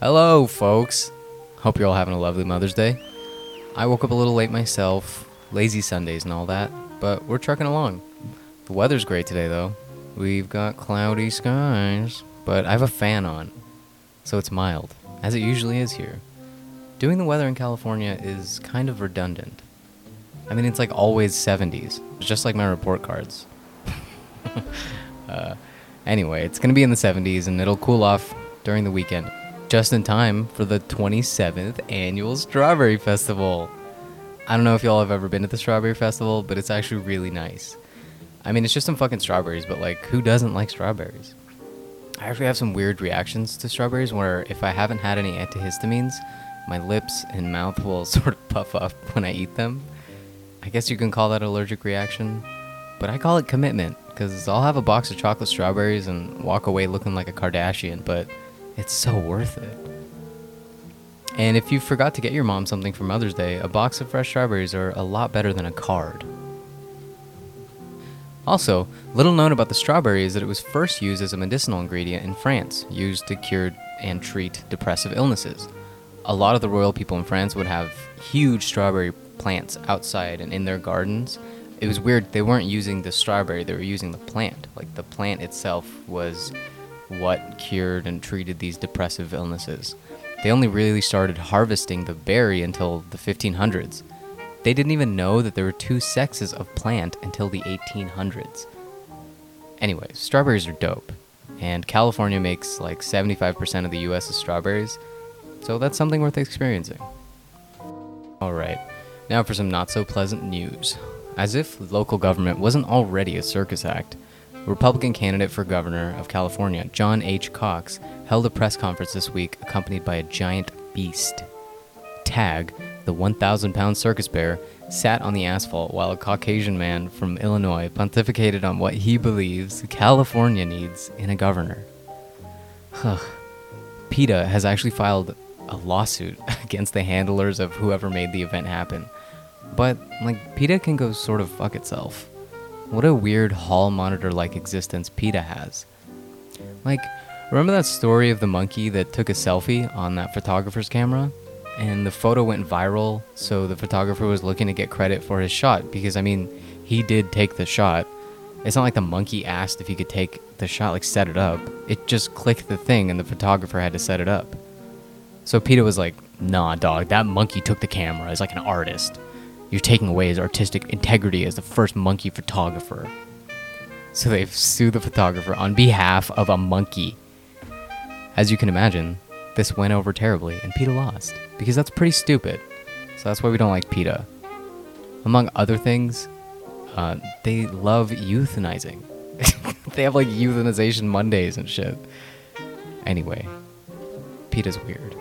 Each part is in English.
Hello, folks. Hope you're all having a lovely Mother's Day. I woke up a little late myself, lazy Sundays and all that, but we're trucking along. The weather's great today, though. We've got cloudy skies, but I have a fan on, so it's mild, as it usually is here. Doing the weather in California is kind of redundant. I mean, it's like always 70s, it's just like my report cards. uh, anyway, it's gonna be in the 70s and it'll cool off during the weekend just in time for the 27th annual Strawberry Festival. I don't know if y'all have ever been to the Strawberry Festival, but it's actually really nice. I mean, it's just some fucking strawberries, but like, who doesn't like strawberries? I actually have some weird reactions to strawberries where if I haven't had any antihistamines, my lips and mouth will sort of puff up when I eat them. I guess you can call that allergic reaction, but I call it commitment because I'll have a box of chocolate strawberries and walk away looking like a Kardashian, but it's so worth it. And if you forgot to get your mom something for Mother's Day, a box of fresh strawberries are a lot better than a card. Also, little known about the strawberry is that it was first used as a medicinal ingredient in France, used to cure and treat depressive illnesses. A lot of the royal people in France would have huge strawberry plants outside and in their gardens. It was weird, they weren't using the strawberry, they were using the plant. Like the plant itself was what cured and treated these depressive illnesses. They only really started harvesting the berry until the 1500s. They didn't even know that there were two sexes of plant until the 1800s. Anyway, strawberries are dope. And California makes like 75% of the US's strawberries, so that's something worth experiencing. Alright, now for some not so pleasant news. As if local government wasn't already a circus act, Republican candidate for governor of California, John H. Cox, held a press conference this week accompanied by a giant beast. Tag, the 1,000 pound circus bear, sat on the asphalt while a Caucasian man from Illinois pontificated on what he believes California needs in a governor. Huh. PETA has actually filed a lawsuit against the handlers of whoever made the event happen. But, like, PETA can go sort of fuck itself. What a weird hall monitor like existence PETA has. Like, remember that story of the monkey that took a selfie on that photographer's camera? And the photo went viral, so the photographer was looking to get credit for his shot because, I mean, he did take the shot. It's not like the monkey asked if he could take the shot, like set it up. It just clicked the thing and the photographer had to set it up. So PETA was like, nah, dog, that monkey took the camera as like an artist. You're taking away his artistic integrity as the first monkey photographer. So they've sued the photographer on behalf of a monkey. As you can imagine, this went over terribly, and PETA lost. Because that's pretty stupid. So that's why we don't like PETA. Among other things, uh, they love euthanizing. they have like euthanization Mondays and shit. Anyway, PETA's weird.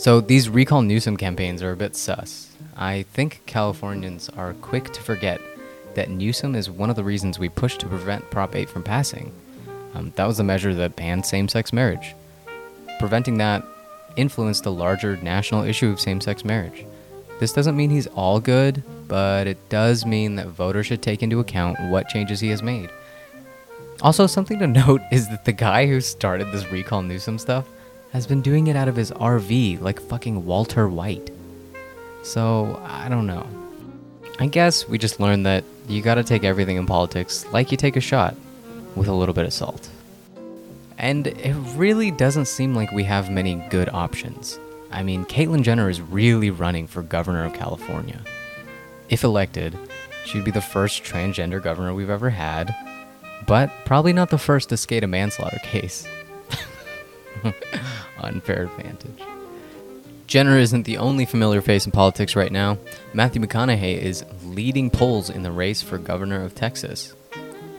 So these recall Newsom campaigns are a bit sus. I think Californians are quick to forget that Newsom is one of the reasons we pushed to prevent Prop 8 from passing. Um, that was the measure that banned same sex marriage. Preventing that influenced the larger national issue of same sex marriage. This doesn't mean he's all good, but it does mean that voters should take into account what changes he has made. Also, something to note is that the guy who started this recall Newsom stuff has been doing it out of his RV like fucking Walter White. So, I don't know. I guess we just learned that you gotta take everything in politics like you take a shot, with a little bit of salt. And it really doesn't seem like we have many good options. I mean, Caitlyn Jenner is really running for governor of California. If elected, she'd be the first transgender governor we've ever had, but probably not the first to skate a manslaughter case. Unfair advantage. Jenner isn't the only familiar face in politics right now. Matthew McConaughey is leading polls in the race for governor of Texas.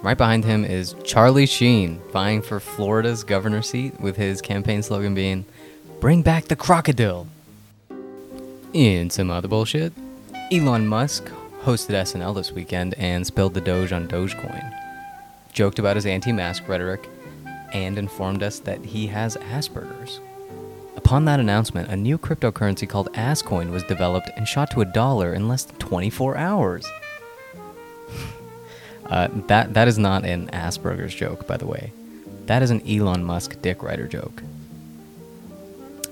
Right behind him is Charlie Sheen, vying for Florida's governor seat with his campaign slogan being, Bring back the crocodile. In some other bullshit, Elon Musk hosted SNL this weekend and spilled the Doge on Dogecoin. Joked about his anti mask rhetoric and informed us that he has Asperger's. Upon that announcement, a new cryptocurrency called Ascoin was developed and shot to a dollar in less than 24 hours. uh, that that is not an Asperger's joke, by the way. That is an Elon Musk dick rider joke.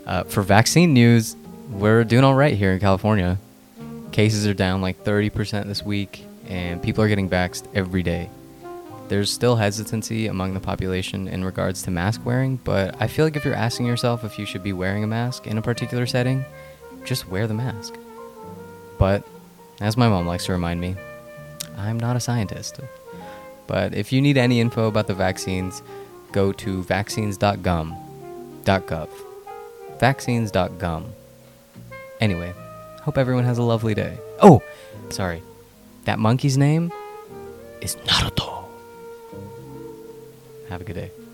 Uh, for vaccine news, we're doing all right here in California. Cases are down like 30% this week, and people are getting vaxxed every day. There's still hesitancy among the population in regards to mask wearing, but I feel like if you're asking yourself if you should be wearing a mask in a particular setting, just wear the mask. But, as my mom likes to remind me, I'm not a scientist. But if you need any info about the vaccines, go to vaccines.gum.gov. Vaccines.gum. Anyway, hope everyone has a lovely day. Oh, sorry. That monkey's name is Naruto. Have a good day.